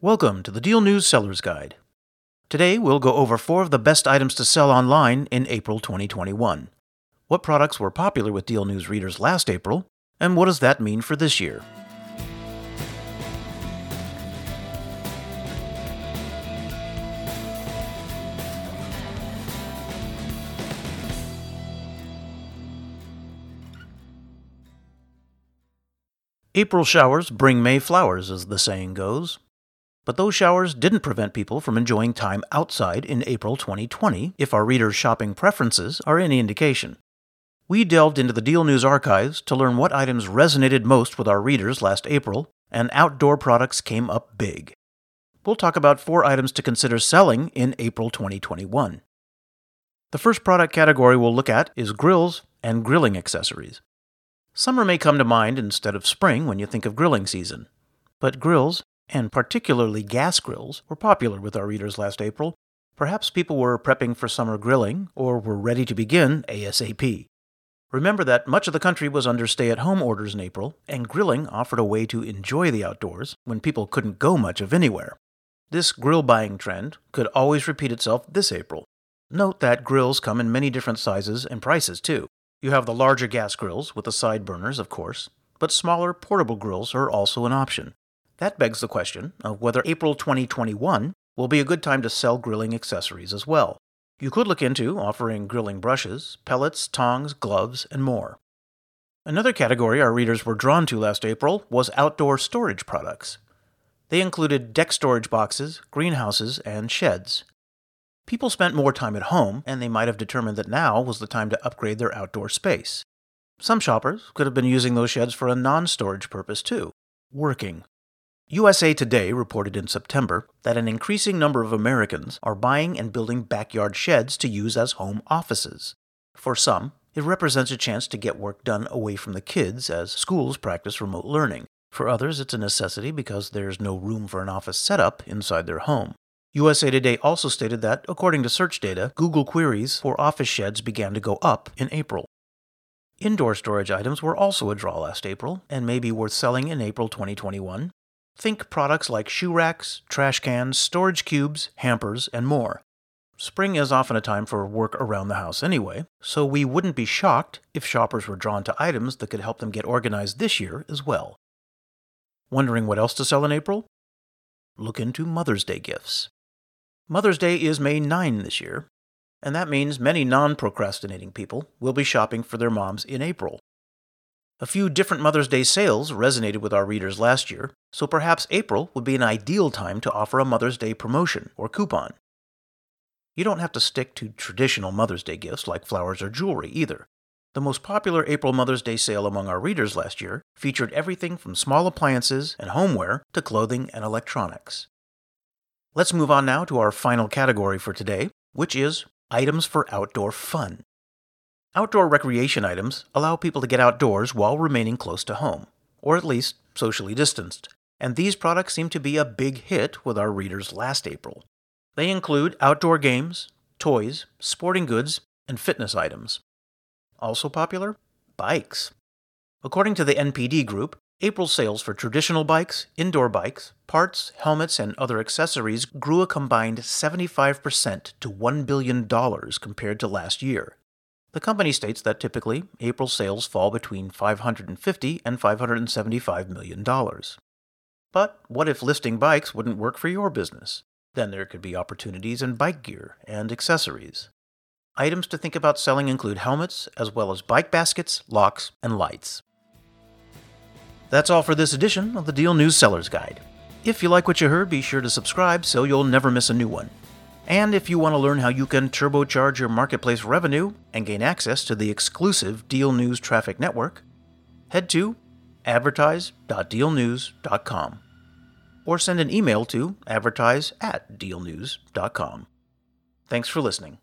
Welcome to the Deal News Seller's Guide. Today we'll go over four of the best items to sell online in April 2021. What products were popular with Deal News readers last April, and what does that mean for this year? April showers bring May flowers, as the saying goes. But those showers didn't prevent people from enjoying time outside in April 2020, if our readers' shopping preferences are any indication. We delved into the Deal News archives to learn what items resonated most with our readers last April, and outdoor products came up big. We'll talk about four items to consider selling in April 2021. The first product category we'll look at is grills and grilling accessories. Summer may come to mind instead of spring when you think of grilling season, but grills and particularly gas grills, were popular with our readers last April. Perhaps people were prepping for summer grilling or were ready to begin ASAP. Remember that much of the country was under stay at home orders in April, and grilling offered a way to enjoy the outdoors when people couldn't go much of anywhere. This grill buying trend could always repeat itself this April. Note that grills come in many different sizes and prices, too. You have the larger gas grills with the side burners, of course, but smaller portable grills are also an option. That begs the question of whether April 2021 will be a good time to sell grilling accessories as well. You could look into offering grilling brushes, pellets, tongs, gloves, and more. Another category our readers were drawn to last April was outdoor storage products. They included deck storage boxes, greenhouses, and sheds. People spent more time at home, and they might have determined that now was the time to upgrade their outdoor space. Some shoppers could have been using those sheds for a non storage purpose too working. USA Today reported in September that an increasing number of Americans are buying and building backyard sheds to use as home offices. For some, it represents a chance to get work done away from the kids as schools practice remote learning. For others, it's a necessity because there's no room for an office setup inside their home. USA Today also stated that, according to search data, Google queries for office sheds began to go up in April. Indoor storage items were also a draw last April and may be worth selling in April 2021 Think products like shoe racks, trash cans, storage cubes, hampers, and more. Spring is often a time for work around the house anyway, so we wouldn't be shocked if shoppers were drawn to items that could help them get organized this year as well. Wondering what else to sell in April? Look into Mother's Day gifts. Mother's Day is May 9 this year, and that means many non procrastinating people will be shopping for their moms in April. A few different Mother's Day sales resonated with our readers last year, so perhaps April would be an ideal time to offer a Mother's Day promotion or coupon. You don't have to stick to traditional Mother's Day gifts like flowers or jewelry either. The most popular April Mother's Day sale among our readers last year featured everything from small appliances and homeware to clothing and electronics. Let's move on now to our final category for today, which is items for outdoor fun. Outdoor recreation items allow people to get outdoors while remaining close to home, or at least socially distanced, and these products seem to be a big hit with our readers last April. They include outdoor games, toys, sporting goods, and fitness items. Also popular? Bikes. According to the NPD Group, April sales for traditional bikes, indoor bikes, parts, helmets, and other accessories grew a combined 75% to $1 billion compared to last year. The company states that typically April sales fall between 550 and 575 million dollars. But what if listing bikes wouldn't work for your business? Then there could be opportunities in bike gear and accessories. Items to think about selling include helmets, as well as bike baskets, locks, and lights. That's all for this edition of the Deal News Seller's Guide. If you like what you heard, be sure to subscribe so you'll never miss a new one. And if you want to learn how you can turbocharge your marketplace revenue and gain access to the exclusive Deal News Traffic Network, head to advertise.dealnews.com or send an email to advertise at dealnews.com. Thanks for listening.